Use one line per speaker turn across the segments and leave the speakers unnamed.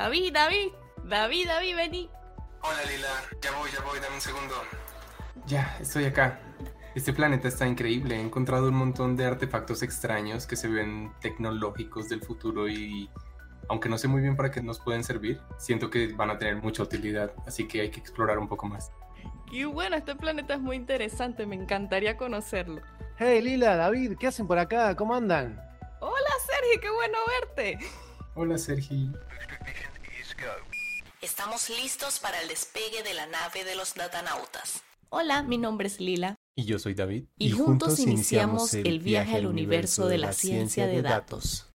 David, David, David, David, vení.
Hola Lila, ya voy, ya voy, dame un segundo.
Ya, estoy acá. Este planeta está increíble. He encontrado un montón de artefactos extraños que se ven tecnológicos del futuro y aunque no sé muy bien para qué nos pueden servir, siento que van a tener mucha utilidad, así que hay que explorar un poco más.
Y bueno, este planeta es muy interesante, me encantaría conocerlo.
Hey Lila, David, ¿qué hacen por acá? ¿Cómo andan?
Hola Sergi, qué bueno verte.
Hola Sergi.
Estamos listos para el despegue de la nave de los datanautas.
Hola, mi nombre es Lila.
Y yo soy David.
Y, juntos, iniciamos el viaje al universo de la ciencia de datos.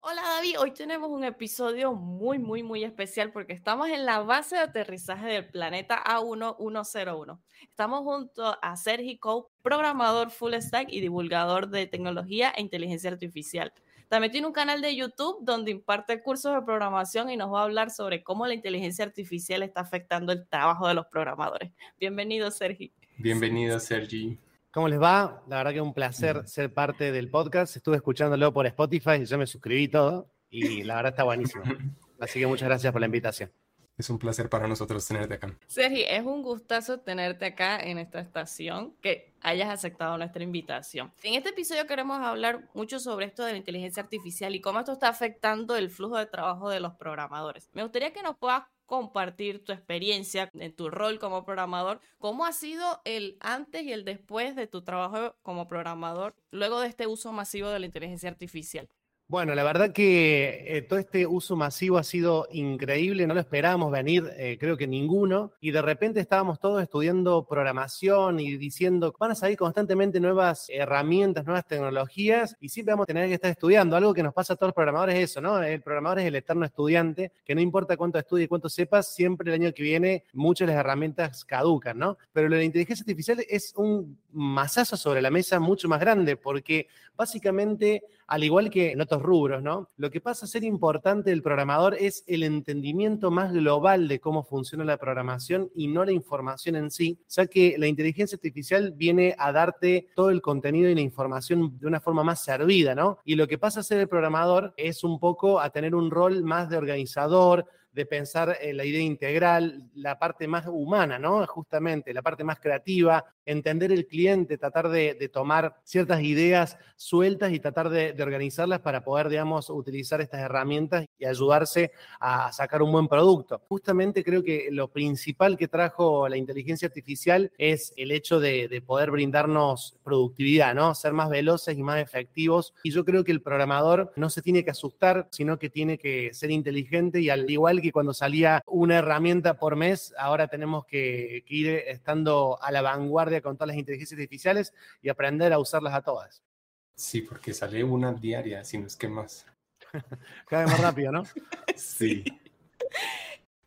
Hola David, hoy tenemos un episodio muy, muy, muy especial porque estamos en la base de aterrizaje del planeta A1101. Estamos junto a Sergi Cope, programador full stack y divulgador de tecnología e inteligencia artificial. También tiene un canal de YouTube donde imparte cursos de programación y nos va a hablar sobre cómo la inteligencia artificial está afectando el trabajo de los programadores. Bienvenido, Sergi.
Bienvenido, Sergi.
¿Cómo les va? La verdad que es un placer ser parte del podcast. Estuve escuchándolo por Spotify y yo me suscribí todo y la verdad está buenísimo. Así que muchas gracias por la invitación.
Es un placer para nosotros tenerte acá.
Sergi, es un gustazo tenerte acá en esta estación, que hayas aceptado nuestra invitación. En este episodio queremos hablar mucho sobre esto de la inteligencia artificial y cómo esto está afectando el flujo de trabajo de los programadores. Me gustaría que nos puedas compartir tu experiencia en tu rol como programador, cómo ha sido el antes y el después de tu trabajo como programador luego de este uso masivo de la inteligencia artificial.
Bueno, la verdad que eh, todo este uso masivo ha sido increíble, no lo esperábamos venir, eh, creo que ninguno, y de repente estábamos todos estudiando programación y diciendo, van a salir constantemente nuevas herramientas, nuevas tecnologías, y siempre vamos a tener que estar estudiando. Algo que nos pasa a todos los programadores es eso, ¿no? El programador es el eterno estudiante, que no importa cuánto estudie y cuánto sepas, siempre el año que viene muchas de las herramientas caducan, ¿no? Pero la inteligencia artificial es un masazo sobre la mesa mucho más grande, porque básicamente, al igual que en otros rubros, ¿no? Lo que pasa a ser importante del programador es el entendimiento más global de cómo funciona la programación y no la información en sí, ya que la inteligencia artificial viene a darte todo el contenido y la información de una forma más servida, ¿no? Y lo que pasa a ser el programador es un poco a tener un rol más de organizador, de pensar en la idea integral, la parte más humana, ¿no? Justamente, la parte más creativa, entender el cliente, tratar de, tomar ciertas ideas sueltas y tratar de, organizarlas para poder, digamos, utilizar estas herramientas y ayudarse a sacar un buen producto. Justamente creo que lo principal que trajo la inteligencia artificial es el hecho de, de poder brindarnos productividad, ¿no? Ser más veloces y más efectivos. Y yo creo que el programador no se tiene que asustar, sino que tiene que ser inteligente y al igual que cuando salía una herramienta por mes, ahora tenemos que, ir estando a la vanguardia con todas las inteligencias artificiales y aprender a usarlas a todas.
Sí, porque sale una diaria, si no es que más.
Cada vez más rápido, ¿no?
sí.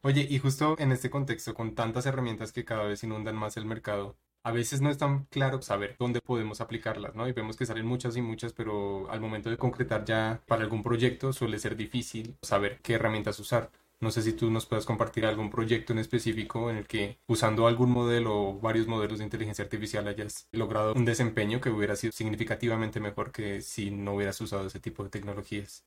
Oye, y justo en este contexto, con tantas herramientas que cada vez inundan más el mercado, a veces no es tan claro saber dónde podemos aplicarlas, ¿no? Y vemos que salen muchas y muchas, pero al momento de concretar ya para algún proyecto suele ser difícil saber qué herramientas usar. No sé si tú nos puedes compartir algún proyecto en específico en el que usando algún modelo o varios modelos de inteligencia artificial hayas logrado un desempeño que hubiera sido significativamente mejor que si no hubieras usado ese tipo de tecnologías.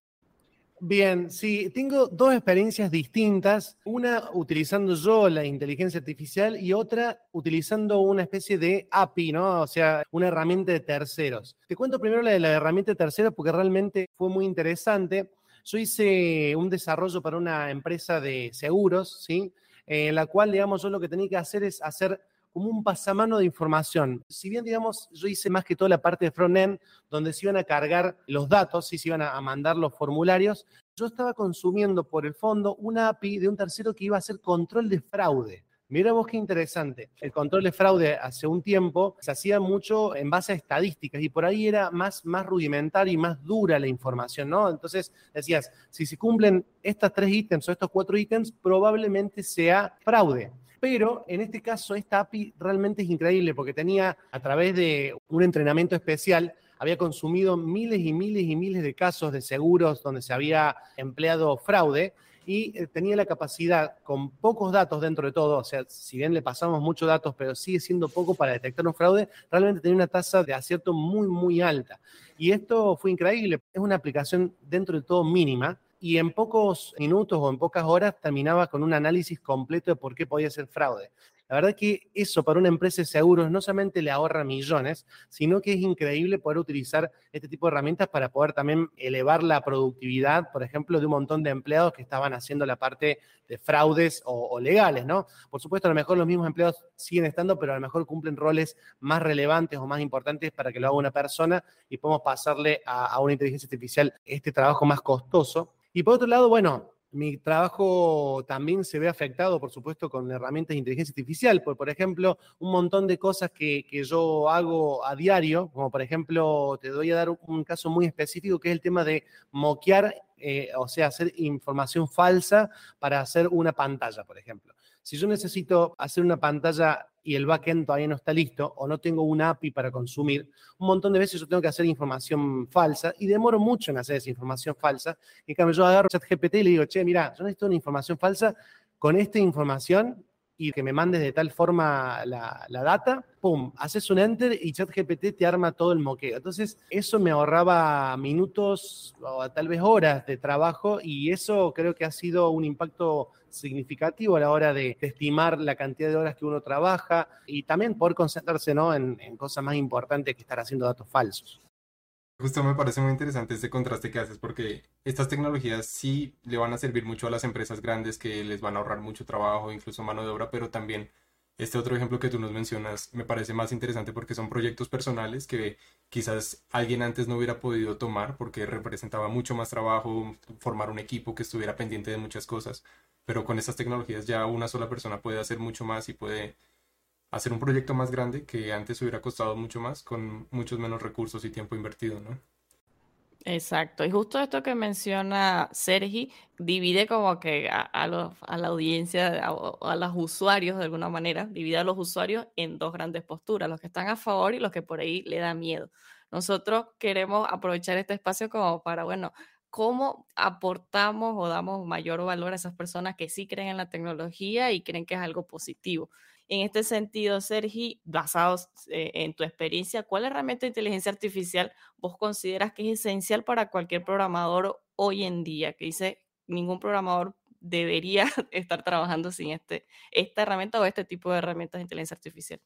Bien, sí, tengo dos experiencias distintas, una utilizando yo la inteligencia artificial y otra utilizando una especie de API, ¿no? O sea, una herramienta de terceros. Te cuento primero la de la herramienta de terceros porque realmente fue muy interesante. Yo hice un desarrollo para una empresa de seguros, ¿sí? En la cual, digamos, yo lo que tenía que hacer es hacer como un pasamano de información. Si bien, digamos, yo hice más que toda la parte de front-end, donde se iban a cargar los datos, y se iban a mandar los formularios, yo estaba consumiendo por el fondo una API de un tercero que iba a hacer control de fraude. Mira vos qué interesante. El control de fraude hace un tiempo se hacía mucho en base a estadísticas y por ahí era más, más rudimentaria y más dura la información, ¿no? Entonces decías, si se cumplen estas tres ítems o estos cuatro ítems, probablemente sea fraude. Pero en este caso, esta API realmente es increíble porque tenía, a través de un entrenamiento especial, había consumido miles y miles y miles de casos de seguros donde se había empleado fraude y eh, tenía la capacidad, con pocos datos dentro de todo, o sea, si bien le pasamos muchos datos, pero sigue siendo poco para detectar un fraude, realmente tenía una tasa de acierto muy, muy alta. Y esto fue increíble, es una aplicación dentro de todo mínima, y en pocos minutos o en pocas horas terminaba con un análisis completo de por qué podía ser fraude. La verdad que eso para una empresa de seguros no solamente le ahorra millones, sino que es increíble poder utilizar este tipo de herramientas para poder también elevar la productividad, por ejemplo, de un montón de empleados que estaban haciendo la parte de fraudes o, legales, ¿no? Por supuesto, a lo mejor los mismos empleados siguen estando, pero a lo mejor cumplen roles más relevantes o más importantes para que lo haga una persona y podemos pasarle a, a una inteligencia artificial este trabajo más costoso. Y por otro lado, bueno, mi trabajo también se ve afectado, por supuesto, con herramientas de inteligencia artificial. Por, por ejemplo, un montón de cosas que, que, yo hago a diario, como por ejemplo, te doy a dar un caso muy específico, que es el tema de moquear, eh, o sea, hacer información falsa para hacer una pantalla, por ejemplo. Si yo necesito hacer una pantalla y el backend todavía no está listo o no tengo una API para consumir, un montón de veces yo tengo que hacer información falsa y demoro mucho en hacer esa información falsa. En cambio, yo agarro ChatGPT y le digo, che, mira, yo necesito una información falsa. Con esta información y que me mandes de tal forma la, la, data, pum, haces un enter y ChatGPT te arma todo el moqueo. Entonces, eso me ahorraba minutos o tal vez horas de trabajo y eso creo que ha sido un impacto significativo a la hora de, estimar la cantidad de horas que uno trabaja y también poder concentrarse ¿no? en, en cosas más importantes que estar haciendo datos falsos.
Justo me parece muy interesante este contraste que haces porque estas tecnologías sí le van a servir mucho a las empresas grandes que les van a ahorrar mucho trabajo, incluso mano de obra, pero también este otro ejemplo que tú nos mencionas me parece más interesante porque son proyectos personales que quizás alguien antes no hubiera podido tomar porque representaba mucho más trabajo formar un equipo que estuviera pendiente de muchas cosas, pero con estas tecnologías ya una sola persona puede hacer mucho más y puede hacer un proyecto más grande que antes hubiera costado mucho más con muchos menos recursos y tiempo invertido, ¿no?
Exacto. Y justo esto que menciona Sergi divide como que a, a, los, a la audiencia, a, a, los usuarios de alguna manera, divide a los usuarios en dos grandes posturas, los que están a favor y los que por ahí le da miedo. Nosotros queremos aprovechar este espacio como para, bueno, cómo aportamos o damos mayor valor a esas personas que sí creen en la tecnología y creen que es algo positivo. En este sentido, Sergi, basados eh, en tu experiencia, ¿cuál herramienta de inteligencia artificial vos consideras que es esencial para cualquier programador hoy en día? Que dice, ningún programador debería estar trabajando sin este, esta herramienta o este tipo de herramientas de inteligencia artificial.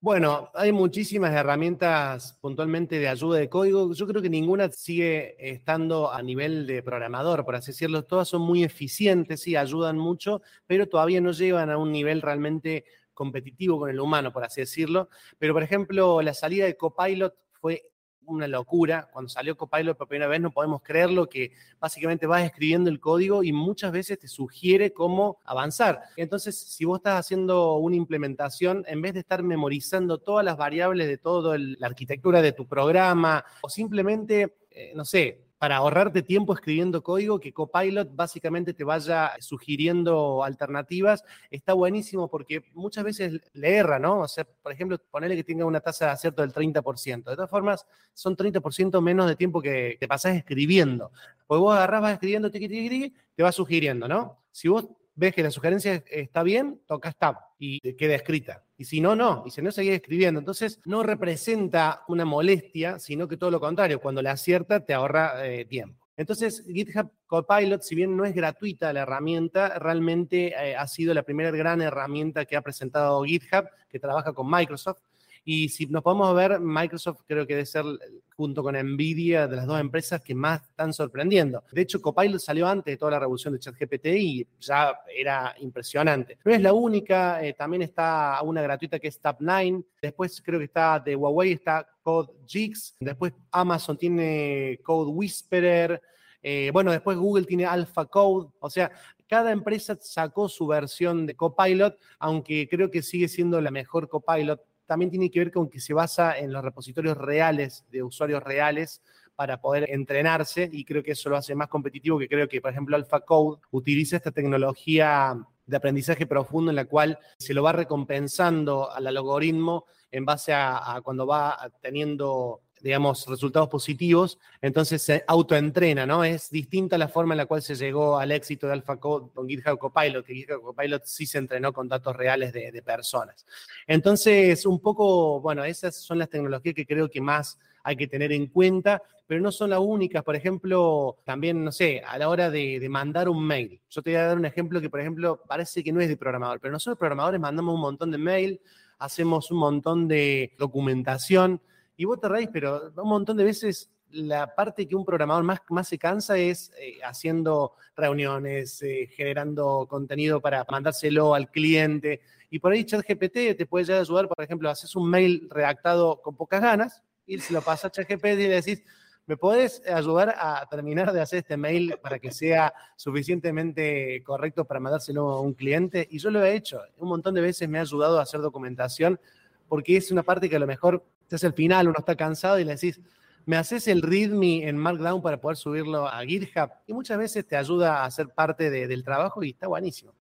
Bueno, hay muchísimas herramientas puntualmente de ayuda de código. Yo creo que ninguna sigue estando a nivel de programador, por así decirlo. Todas son muy eficientes, sí, ayudan mucho, pero todavía no llegan a un nivel realmente competitivo con el humano, por así decirlo. Pero, por ejemplo, la salida de Copilot fue una locura. Cuando salió Copilot por primera vez no podemos creerlo, que básicamente vas escribiendo el código y muchas veces te sugiere cómo avanzar. Entonces, si vos estás haciendo una implementación, en vez de estar memorizando todas las variables de toda la arquitectura de tu programa o simplemente, eh, no sé, para ahorrarte tiempo escribiendo código, que Copilot básicamente te vaya sugiriendo alternativas, está buenísimo porque muchas veces le erra, ¿no? O sea, por ejemplo, ponerle que tenga una tasa de acierto del 30%. De todas formas, son 30% menos de tiempo que te pasás escribiendo. Pues vos agarrás, vas escribiendo, te va sugiriendo, ¿no? Si vos ves que la sugerencia está bien, toca Tab y queda escrita. Y si no, no. Y si no, seguís escribiendo. Entonces, no representa una molestia, sino que todo lo contrario. Cuando la acierta, te ahorra eh, tiempo. Entonces, GitHub Copilot, si bien no es gratuita la herramienta, realmente eh, ha sido la primera gran herramienta que ha presentado GitHub, que trabaja con Microsoft. Y si nos podemos ver, Microsoft creo que debe ser, junto con Nvidia, de las dos empresas que más están sorprendiendo. De hecho, Copilot salió antes de toda la revolución de ChatGPT y ya era impresionante. No es la única, eh, también está una gratuita que es Tab9. Después creo que está de Huawei, está CodeGix. Después Amazon tiene Code Whisperer. Eh, bueno, después Google tiene Alpha Code. O sea, cada empresa sacó su versión de Copilot, aunque creo que sigue siendo la mejor Copilot también tiene que ver con que se basa en los repositorios reales de usuarios reales para poder entrenarse y creo que eso lo hace más competitivo que creo que, por ejemplo, AlphaCode utiliza esta tecnología de aprendizaje profundo en la cual se lo va recompensando al algoritmo en base a, a cuando va teniendo digamos, resultados positivos, entonces se autoentrena, ¿no? Es distinta la forma en la cual se llegó al éxito de AlphaCode con GitHub Copilot, que GitHub Copilot sí se entrenó con datos reales de, personas. Entonces, un poco, bueno, esas son las tecnologías que creo que más hay que tener en cuenta, pero no son las únicas. Por ejemplo, también, no sé, a la hora de, de, mandar un mail. Yo te voy a dar un ejemplo que, por ejemplo, parece que no es de programador, pero nosotros programadores mandamos un montón de mail, hacemos un montón de documentación y vos te reís, pero un montón de veces la parte que un programador más, más se cansa es eh, haciendo reuniones, eh, generando contenido para mandárselo al cliente. Y por ahí ChatGPT te puede llegar a ayudar, por ejemplo, haces un mail redactado con pocas ganas y se lo pasa a ChatGPT y le decís, ¿me podés ayudar a terminar de hacer este mail para que sea suficientemente correcto para mandárselo a un cliente? Y yo lo he hecho. Un montón de veces me ha ayudado a hacer documentación porque es una parte que a lo mejor es el final, uno está cansado y le decís, me haces el README en Markdown para poder subirlo a GitHub y muchas veces te ayuda a ser parte de, del trabajo y está buenísimo.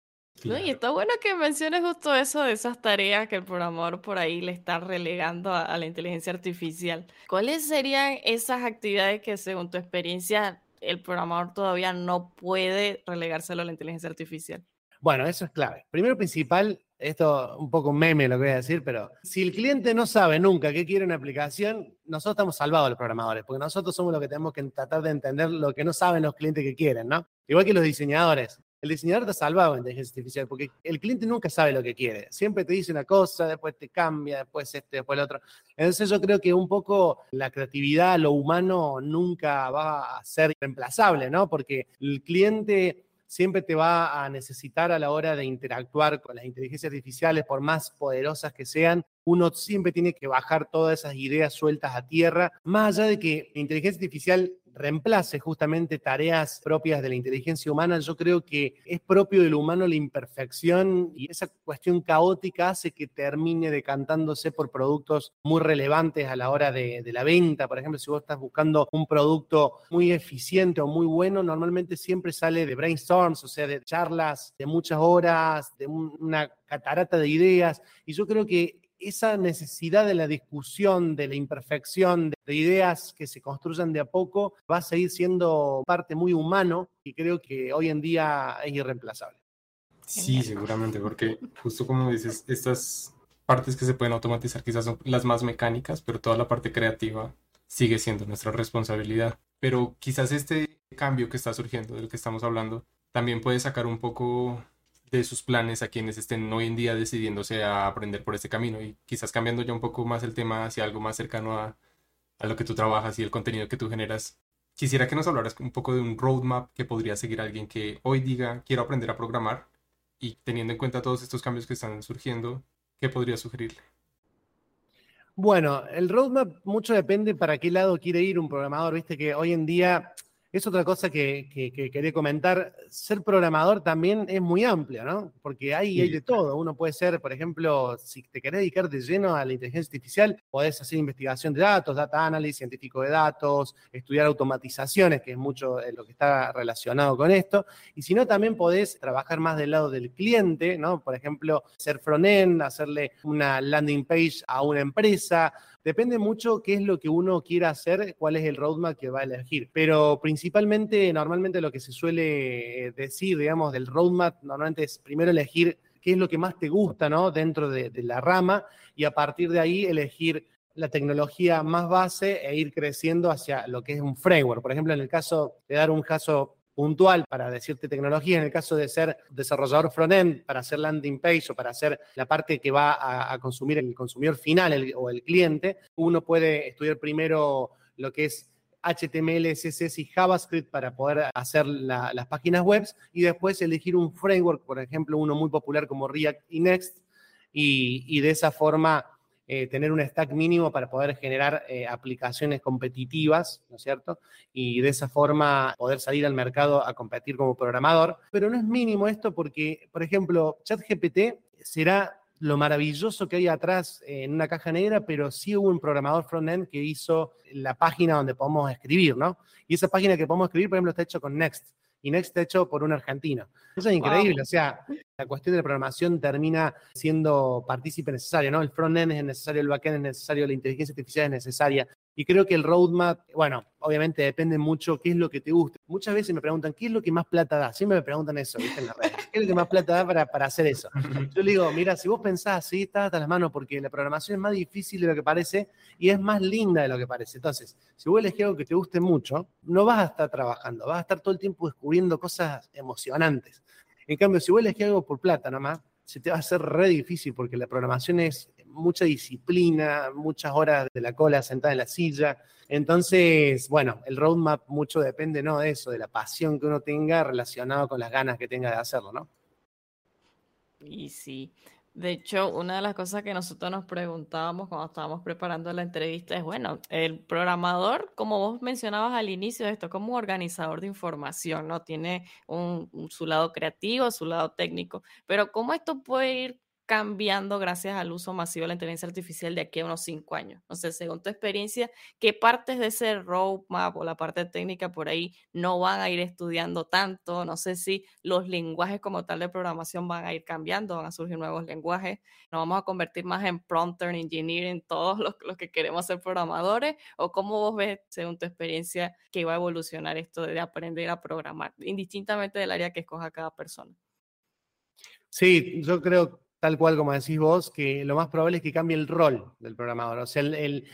No, y está bueno que menciones justo eso de esas tareas que el programador por ahí le está relegando a, a, la inteligencia artificial. ¿Cuáles serían esas actividades que según tu experiencia el programador todavía no puede relegárselo a la inteligencia artificial?
Bueno, eso es clave. Primero principal, esto un poco meme lo que voy a decir, pero si el cliente no sabe nunca qué quiere una aplicación, nosotros estamos salvados los programadores, porque nosotros somos los que tenemos que tratar de entender lo que no saben los clientes que quieren, ¿no? Igual que los diseñadores. El diseñador está salvado en inteligencia artificial, porque el cliente nunca sabe lo que quiere. Siempre te dice una cosa, después te cambia, después este, después el otro. Entonces yo creo que un poco la creatividad, lo humano, nunca va a ser reemplazable, ¿no? Porque el cliente siempre te va a necesitar a la hora de interactuar con las inteligencias artificiales, por más poderosas que sean, uno siempre tiene que bajar todas esas ideas sueltas a tierra, más allá de que la inteligencia artificial reemplace justamente tareas propias de la inteligencia humana, yo creo que es propio del humano la imperfección y esa cuestión caótica hace que termine decantándose por productos muy relevantes a la hora de, la venta. Por ejemplo, si vos estás buscando un producto muy eficiente o muy bueno, normalmente siempre sale de brainstorms, o sea, de charlas de muchas horas, de un, una catarata de ideas. Y yo creo que esa necesidad de la discusión, de la imperfección, de ideas que se construyan de a poco, va a seguir siendo parte muy humano y creo que hoy en día es irreemplazable.
Sí, seguramente, porque justo como dices, estas partes que se pueden automatizar quizás son las más mecánicas, pero toda la parte creativa sigue siendo nuestra responsabilidad. Pero quizás este cambio que está surgiendo, del que estamos hablando, también puede sacar un poco de sus planes a quienes estén hoy en día decidiéndose a aprender por este camino y quizás cambiando ya un poco más el tema hacia algo más cercano a, a lo que tú trabajas y el contenido que tú generas. Quisiera que nos hablaras un poco de un roadmap que podría seguir alguien que hoy diga quiero aprender a programar y teniendo en cuenta todos estos cambios que están surgiendo, ¿qué podría sugerirle?
Bueno, el roadmap mucho depende para qué lado quiere ir un programador. Viste que hoy en día es otra cosa que, que, que, quería comentar. Ser programador también es muy amplio, ¿no? Porque hay, sí. hay de todo. Uno puede ser, por ejemplo, si te querés dedicar de lleno a la inteligencia artificial, podés hacer investigación de datos, data analysis, científico de datos, estudiar automatizaciones, que es mucho lo que está relacionado con esto. Y si no, también podés trabajar más del lado del cliente, ¿no? Por ejemplo, ser front-end, hacerle una landing page a una empresa, Depende mucho qué es lo que uno quiera hacer, cuál es el roadmap que va a elegir. Pero principalmente, normalmente lo que se suele decir, digamos, del roadmap, normalmente es primero elegir qué es lo que más te gusta, ¿no? Dentro de, de la rama y a partir de ahí elegir la tecnología más base e ir creciendo hacia lo que es un framework. Por ejemplo, en el caso de dar un caso puntual para decirte tecnología, en el caso de ser desarrollador front-end, para hacer landing page o para hacer la parte que va a, consumir el consumidor final o el cliente, uno puede estudiar primero lo que es HTML, CSS y JavaScript para poder hacer la, las páginas web y después elegir un framework, por ejemplo, uno muy popular como React y Next, y de esa forma eh, tener un stack mínimo para poder generar eh, aplicaciones competitivas, ¿no es cierto? Y de esa forma poder salir al mercado a competir como programador. Pero no es mínimo esto porque, por ejemplo, ChatGPT será lo maravilloso que hay atrás en una caja negra, pero sí hubo un programador front-end que hizo la página donde podemos escribir, ¿no? Y esa página que podemos escribir, por ejemplo, está hecho con Next y Next está hecho por un argentino. Eso es increíble, wow. o sea, la cuestión de la programación termina siendo partícipe necesario, ¿no? El front-end es necesario, el back-end es necesario, la inteligencia artificial es necesaria. Y creo que el roadmap, bueno, obviamente depende mucho qué es lo que te gusta. Muchas veces me preguntan, ¿qué es lo que más plata da? Siempre me preguntan eso, ¿viste? En la red. ¿Qué es lo que más plata da para, para hacer eso? Yo le digo, mira, si vos pensás así, está hasta las manos, porque la programación es más difícil de lo que parece y es más linda de lo que parece. Entonces, si vos elegís algo que te guste mucho, no vas a estar trabajando, vas a estar todo el tiempo descubriendo cosas emocionantes. En cambio, si vos elegís algo por plata nomás, se te va a hacer re difícil porque la programación es mucha disciplina, muchas horas de la cola sentada en la silla. Entonces, bueno, el roadmap mucho depende, ¿no? De eso, de la pasión que uno tenga relacionado con las ganas que tenga de hacerlo, ¿no?
Y sí, de hecho, una de las cosas que nosotros nos preguntábamos cuando estábamos preparando la entrevista es, bueno, el programador, como vos mencionabas al inicio de esto, como organizador de información, ¿no? Tiene un, su lado creativo, su lado técnico, pero ¿cómo esto puede ir cambiando gracias al uso masivo de la inteligencia artificial de aquí a unos cinco años. No sé, según tu experiencia, ¿qué partes de ese roadmap o la parte técnica por ahí no van a ir estudiando tanto? No sé si los lenguajes como tal de programación van a ir cambiando, van a surgir nuevos lenguajes, nos vamos a convertir más en prompter engineering, todos los, los que queremos ser programadores, o cómo vos ves, según tu experiencia, que va a evolucionar esto de aprender a programar, indistintamente del área que escoja cada persona.
Sí, yo creo tal cual como decís vos, que lo más probable es que cambie el rol del programador. O sea, el,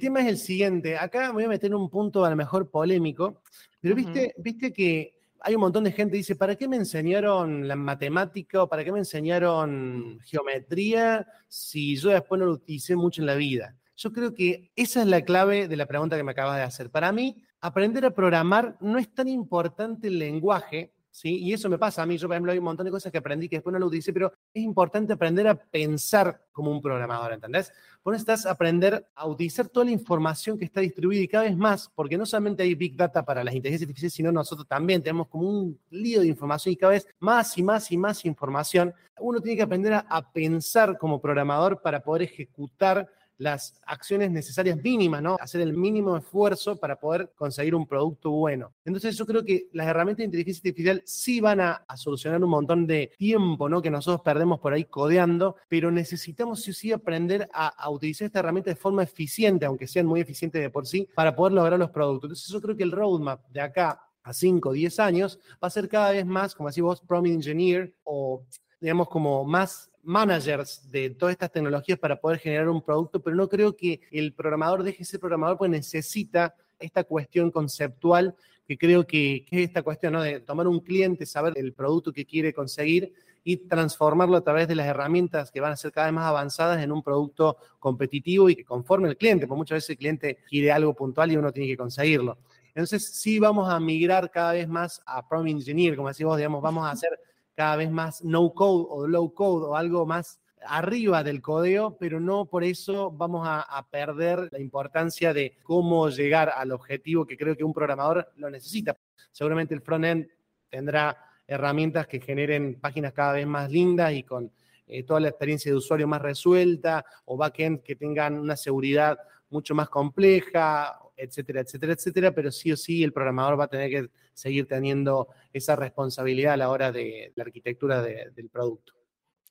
tema es el siguiente. Acá me voy a meter en un punto a lo mejor polémico, pero viste, viste que hay un montón de gente que dice, ¿para qué me enseñaron la matemática o para qué me enseñaron geometría si yo después no lo utilicé mucho en la vida? Yo creo que esa es la clave de la pregunta que me acabas de hacer. Para mí, aprender a programar no es tan importante el lenguaje, ¿sí? Y eso me pasa a mí. Yo, por ejemplo, hay un montón de cosas que aprendí que después no lo utilicé, pero es importante aprender a pensar como un programador, ¿entendés? Vos necesitas aprender a utilizar toda la información que está distribuida y cada vez más, porque no solamente hay Big Data para las inteligencias artificiales, sino nosotros también tenemos como un lío de información y cada vez más y más y más información. Uno tiene que aprender a, a pensar como programador para poder ejecutar las acciones necesarias mínimas, ¿no? Hacer el mínimo esfuerzo para poder conseguir un producto bueno. Entonces yo creo que las herramientas de inteligencia artificial sí van a, solucionar un montón de tiempo, ¿no? Que nosotros perdemos por ahí codeando, pero necesitamos sí o sí aprender a, a utilizar esta herramienta de forma eficiente, aunque sean muy eficientes de por sí, para poder lograr los productos. Entonces yo creo que el roadmap de acá a 5 o 10 años va a ser cada vez más, como decís vos, Prompt Engineer o digamos como más managers de todas estas tecnologías para poder generar un producto, pero no creo que el programador deje de ser programador, pues necesita esta cuestión conceptual que creo que, es esta cuestión ¿no? de tomar un cliente, saber el producto que quiere conseguir y transformarlo a través de las herramientas que van a ser cada vez más avanzadas en un producto competitivo y que conforme al cliente, porque muchas veces el cliente quiere algo puntual y uno tiene que conseguirlo. Entonces, sí vamos a migrar cada vez más a Prompt Engineer, como decimos, digamos, vamos a hacer cada vez más no code o low code o algo más arriba del codeo, pero no por eso vamos a, perder la importancia de cómo llegar al objetivo que creo que un programador lo necesita. Seguramente el frontend tendrá herramientas que generen páginas cada vez más lindas y con eh, toda la experiencia de usuario más resuelta, o backend que tengan una seguridad mucho más compleja, etcétera, etcétera, etcétera, pero sí o sí el programador va a tener que seguir teniendo esa responsabilidad a la hora de la arquitectura del producto.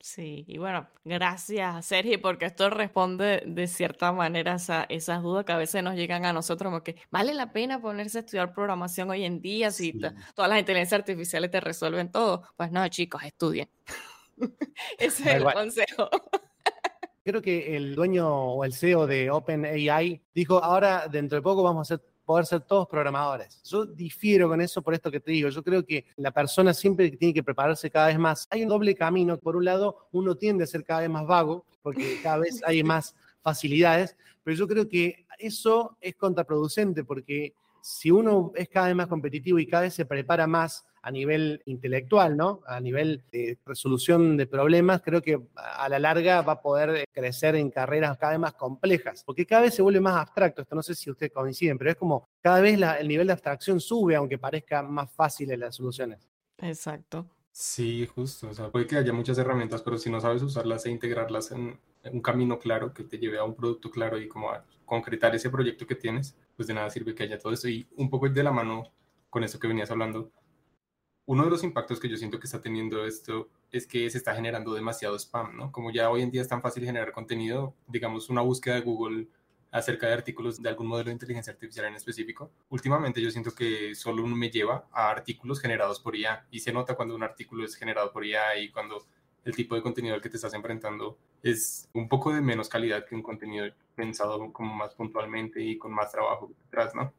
Sí, y bueno, gracias Sergio, porque esto responde de cierta manera a esas dudas que a veces nos llegan a nosotros, como que vale la pena ponerse a estudiar programación hoy en día si todas las inteligencias artificiales te resuelven todo. Pues no, chicos, estudien. Ese es el consejo.
Creo que el dueño o el CEO de OpenAI dijo, ahora dentro de poco vamos a poder ser todos programadores. Yo difiero con eso por esto que te digo. Yo creo que la persona siempre tiene que prepararse cada vez más. Hay un doble camino. Por un lado, uno tiende a ser cada vez más vago, porque cada vez hay más facilidades, pero yo creo que eso es contraproducente, porque si uno es cada vez más competitivo y cada vez se prepara más a nivel intelectual, ¿no? A nivel de resolución de problemas, creo que a la larga va a poder crecer en carreras cada vez más complejas, porque cada vez se vuelve más abstracto. Esto no sé si ustedes coinciden, pero es como cada vez el nivel de abstracción sube, aunque parezca más fáciles las soluciones.
Exacto.
Sí, justo. O sea, puede que haya muchas herramientas, pero si no sabes usarlas e integrarlas en un camino claro que te lleve a un producto claro y como a concretar ese proyecto que tienes, pues de nada sirve que haya todo eso. Y un poco de la mano con eso que venías hablando, uno de los impactos que yo siento que está teniendo esto es que se está generando demasiado spam, ¿no? Como ya hoy en día es tan fácil generar contenido, digamos, una búsqueda de Google acerca de artículos de algún modelo de inteligencia artificial en específico. Últimamente yo siento que solo me lleva a artículos generados por IA y se nota cuando un artículo es generado por IA y cuando el tipo de contenido al que te estás enfrentando es un poco de menos calidad que un contenido pensado como más puntualmente y con más trabajo detrás, ¿no?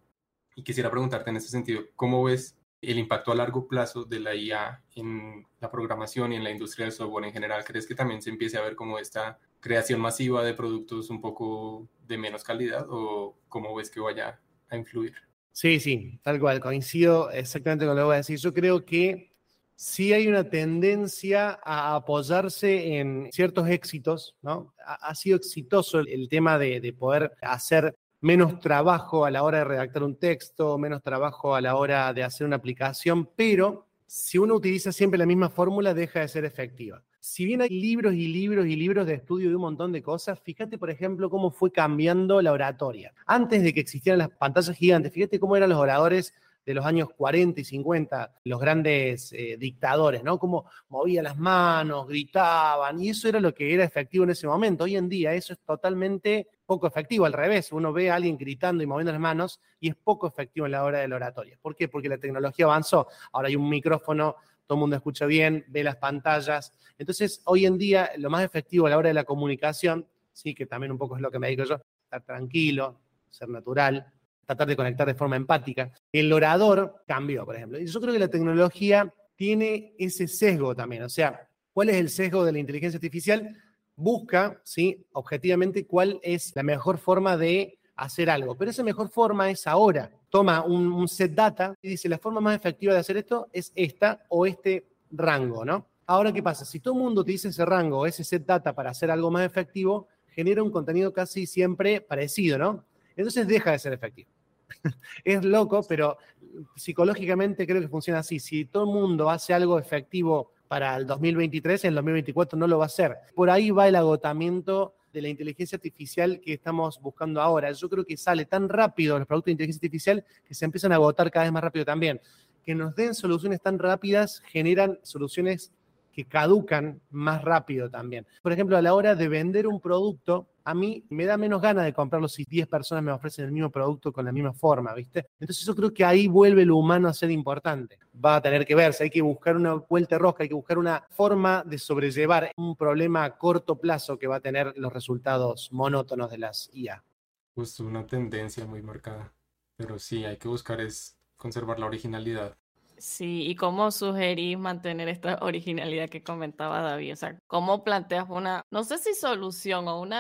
Y quisiera preguntarte en ese sentido, ¿cómo ves el impacto a largo plazo de la IA en la programación y en la industria del software en general? ¿Crees que también se empiece a ver como esta creación masiva de productos un poco de menos calidad o cómo ves que vaya a influir?
Sí, sí, tal cual, coincido exactamente con lo que voy a decir. Yo creo que sí hay una tendencia a apoyarse en ciertos éxitos, ¿no? Ha, sido exitoso el, tema de, de, poder hacer menos trabajo a la hora de redactar un texto, menos trabajo a la hora de hacer una aplicación, pero si uno utiliza siempre la misma fórmula, deja de ser efectiva. Si bien hay libros y libros y libros de estudio de un montón de cosas, fíjate, por ejemplo, cómo fue cambiando la oratoria. Antes de que existieran las pantallas gigantes, fíjate cómo eran los oradores de los años 40 y 50, los grandes eh, dictadores, ¿no? Cómo movían las manos, gritaban, y eso era lo que era efectivo en ese momento. Hoy en día eso es totalmente poco efectivo, al revés, uno ve a alguien gritando y moviendo las manos y es poco efectivo en la hora de la oratoria. ¿Por qué? Porque la tecnología avanzó, ahora hay un micrófono, todo el mundo escucha bien, ve las pantallas. Entonces, hoy en día lo más efectivo a la hora de la comunicación, sí, que también un poco es lo que me digo yo, estar tranquilo, ser natural, tratar de conectar de forma empática. El orador cambió, por ejemplo. Y yo creo que la tecnología tiene ese sesgo también. O sea, ¿cuál es el sesgo de la inteligencia artificial? Busca, ¿sí? objetivamente, cuál es la mejor forma de hacer algo. Pero esa mejor forma es ahora. Toma un, set data y dice, la forma más efectiva de hacer esto es esta o este rango, ¿no? Ahora, ¿qué pasa? Si todo el mundo utiliza ese rango o ese set data para hacer algo más efectivo, genera un contenido casi siempre parecido, ¿no? Entonces deja de ser efectivo. es loco, pero psicológicamente creo que funciona así. Si todo el mundo hace algo efectivo para el 2023, en el 2024 no lo va a hacer. Por ahí va el agotamiento de la inteligencia artificial que estamos buscando ahora. Yo creo que sale tan rápido los productos de inteligencia artificial que se empiezan a agotar cada vez más rápido también. Que nos den soluciones tan rápidas generan soluciones que caducan más rápido también. Por ejemplo, a la hora de vender un producto, a mí me da menos ganas de comprarlo si 10 personas me ofrecen el mismo producto con la misma forma, ¿viste? Entonces yo creo que ahí vuelve lo humano a ser importante. Va a tener que verse, hay que buscar una vuelta rosca, hay que buscar una forma de sobrellevar un problema a corto plazo que va a tener los resultados monótonos de las IA.
Pues una tendencia muy marcada, pero sí, hay que buscar es conservar la originalidad
Sí, y cómo sugerís mantener esta originalidad que comentaba David. O sea, cómo planteas una, no sé si solución o un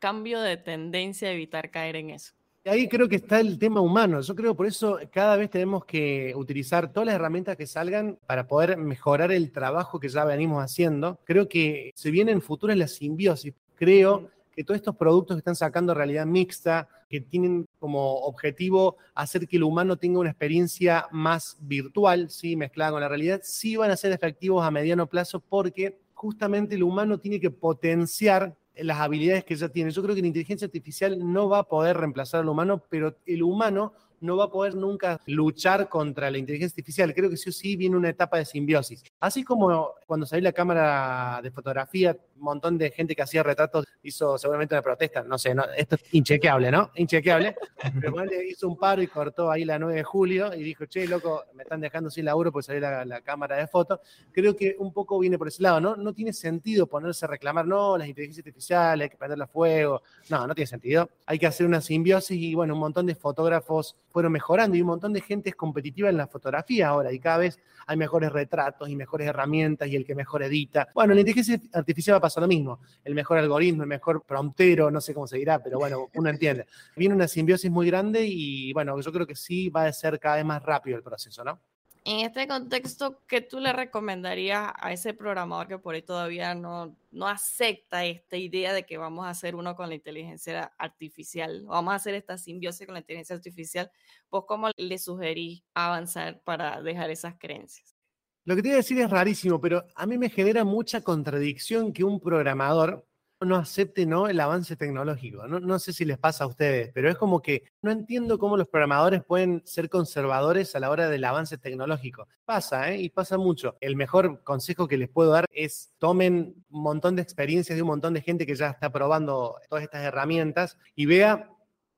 cambio de tendencia, evitar caer en eso.
Ahí creo que está el tema humano. Yo creo por eso cada vez tenemos que utilizar todas las herramientas que salgan para poder mejorar el trabajo que ya venimos haciendo. Creo que se viene en futuro la simbiosis. Creo que todos estos productos que están sacando realidad mixta, que tienen como objetivo hacer que el humano tenga una experiencia más virtual, ¿sí? mezclada con la realidad, sí van a ser efectivos a mediano plazo porque justamente el humano tiene que potenciar las habilidades que ya tiene. Yo creo que la inteligencia artificial no va a poder reemplazar al humano, pero el humano no va a poder nunca luchar contra la inteligencia artificial. Creo que sí o sí viene una etapa de simbiosis. Así como cuando salió la cámara de fotografía, un montón de gente que hacía retratos hizo seguramente una protesta, no sé, esto es inchequeable, ¿no? Inchequeable. Pero hizo un paro y cortó ahí la 9 de julio y dijo, che, loco, me están dejando sin laburo porque salió la, la cámara de fotos. Creo que un poco viene por ese lado, ¿no? No tiene sentido ponerse a reclamar, no, las inteligencias artificiales, hay que prenderla a fuego. No, no tiene sentido. Hay que hacer una simbiosis y, bueno, un montón de fotógrafos fueron mejorando y un montón de gente es competitiva en la fotografía ahora y cada vez hay mejores retratos y mejores herramientas y el que mejor edita. Bueno, la inteligencia artificial va a pasar lo mismo. El mejor algoritmo, el mejor promptero, no sé cómo se dirá, pero bueno, uno entiende. Viene una simbiosis muy grande y bueno, yo creo que sí va a ser cada vez más rápido el proceso, ¿no?
En este contexto, ¿qué tú le recomendarías a ese programador que por ahí todavía no, no acepta esta idea de que vamos a hacer uno con la inteligencia artificial? Vamos a hacer esta simbiosis con la inteligencia artificial. ¿Vos cómo le sugerís avanzar para dejar esas creencias?
Lo que te voy a decir es rarísimo, pero a mí me genera mucha contradicción que un programador no acepte ¿no? el avance tecnológico. No, no, sé si les pasa a ustedes, pero es como que no entiendo cómo los programadores pueden ser conservadores a la hora del avance tecnológico. Pasa, ¿eh? Y pasa mucho. El mejor consejo que les puedo dar es tomen un montón de experiencias de un montón de gente que ya está probando todas estas herramientas y vea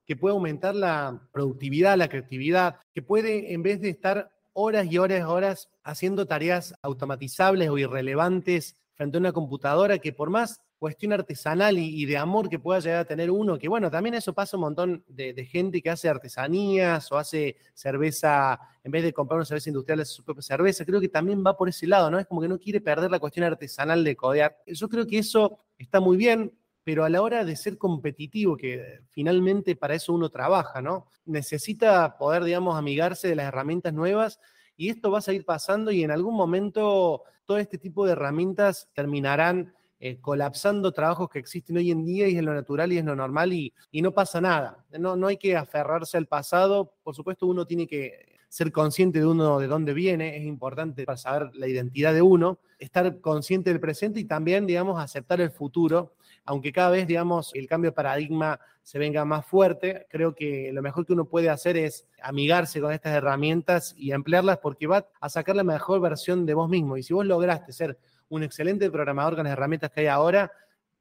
que puede aumentar la productividad, la creatividad, que puede, en vez de estar horas y horas y horas haciendo tareas automatizables o irrelevantes frente a una computadora, que por más cuestión artesanal y, de amor que pueda llegar a tener uno, que bueno, también eso pasa un montón de, gente que hace artesanías o hace cerveza, en vez de comprar una cerveza industrial, hace su propia cerveza, creo que también va por ese lado, ¿no? Es como que no quiere perder la cuestión artesanal de codear. Yo creo que eso está muy bien, pero a la hora de ser competitivo, que finalmente para eso uno trabaja, ¿no? Necesita poder, digamos, amigarse de las herramientas nuevas y esto va a seguir pasando y en algún momento todo este tipo de herramientas terminarán eh, colapsando trabajos que existen hoy en día y es lo natural y es lo normal y, y no pasa nada. No, no hay que aferrarse al pasado, por supuesto uno tiene que ser consciente de uno de dónde viene, es importante para saber la identidad de uno, estar consciente del presente y también, digamos, aceptar el futuro aunque cada vez, digamos, el cambio de paradigma se venga más fuerte, creo que lo mejor que uno puede hacer es amigarse con estas herramientas y emplearlas porque va a sacar la mejor versión de vos mismo. Y si vos lograste ser un excelente programador con las herramientas que hay ahora,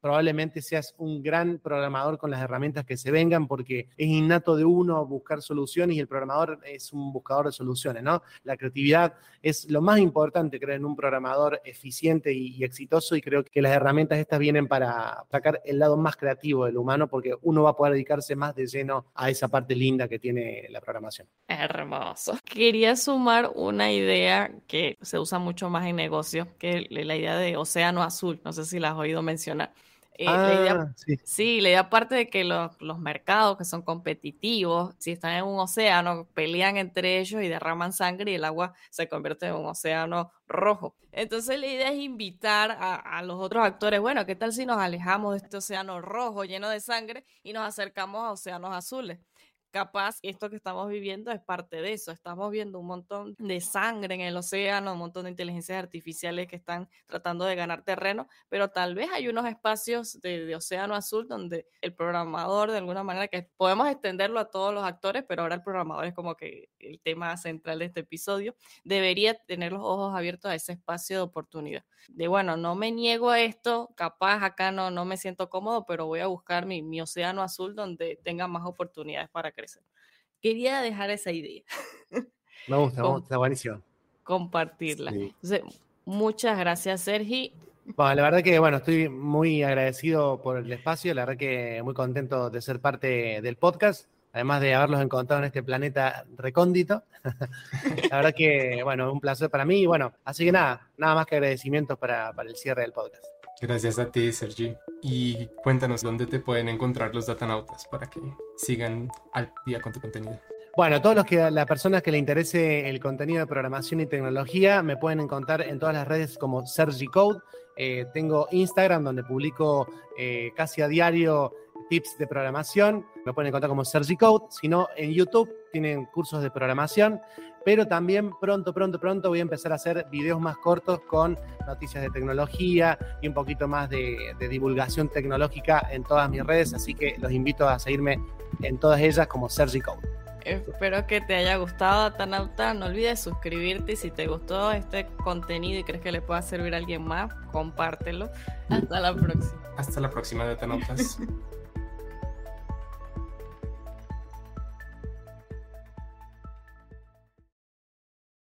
probablemente seas un gran programador con las herramientas que se vengan, porque es innato de uno buscar soluciones y el programador es un buscador de soluciones, ¿no? La creatividad es lo más importante, creo, en un programador eficiente y, exitoso, y creo que las herramientas estas vienen para sacar el lado más creativo del humano, porque uno va a poder dedicarse más de lleno a esa parte linda que tiene la programación.
Hermoso. Quería sumar una idea que se usa mucho más en negocio, que la idea de océano azul, no sé si la has oído mencionar. Eh, la idea, ah, sí. sí. la idea parte de que los, los, mercados que son competitivos, si están en un océano, pelean entre ellos y derraman sangre y el agua se convierte en un océano rojo. Entonces la idea es invitar a, a los otros actores, bueno, ¿qué tal si nos alejamos de este océano rojo lleno de sangre y nos acercamos a océanos azules? Capaz esto que estamos viviendo es parte de eso. Estamos viendo un montón de sangre en el océano, un montón de inteligencias artificiales que están tratando de ganar terreno, pero tal vez hay unos espacios de, océano azul donde el programador, de alguna manera, que podemos extenderlo a todos los actores, pero ahora el programador es como que el tema central de este episodio, debería tener los ojos abiertos a ese espacio de oportunidad. De bueno, no me niego a esto, capaz acá no, no me siento cómodo, pero voy a buscar mi, mi océano azul donde tenga más oportunidades para crecer. Quería dejar esa idea.
Me gusta, me está buenísimo.
Compartirla. muchas gracias, Sergi.
Bueno, la verdad que, bueno, estoy muy agradecido por el espacio, la verdad que muy contento de ser parte del podcast, además de haberlos encontrado en este planeta recóndito. la verdad que, bueno, un placer para mí y bueno, así que nada, nada más que agradecimientos para, para el cierre del podcast.
Gracias a ti, Sergi. Y cuéntanos dónde te pueden encontrar los datanautas para que sigan al día con tu contenido.
Bueno, todos los que las personas que le interese el contenido de programación y tecnología me pueden encontrar en todas las redes como Sergi Code. Eh, tengo Instagram donde publico eh, casi a diario tips de programación. Me pueden encontrar como Sergi Code. Si no, en YouTube tienen cursos de programación pero también pronto, pronto, pronto voy a empezar a hacer videos más cortos con noticias de tecnología y un poquito más de, divulgación tecnológica en todas mis redes, así que los invito a seguirme en todas ellas como Sergi Code.
Espero que te haya gustado, Tanauta. No olvides suscribirte y si te gustó este contenido y crees que le pueda servir a alguien más, compártelo. Hasta la próxima.
Hasta la próxima, Datanautas.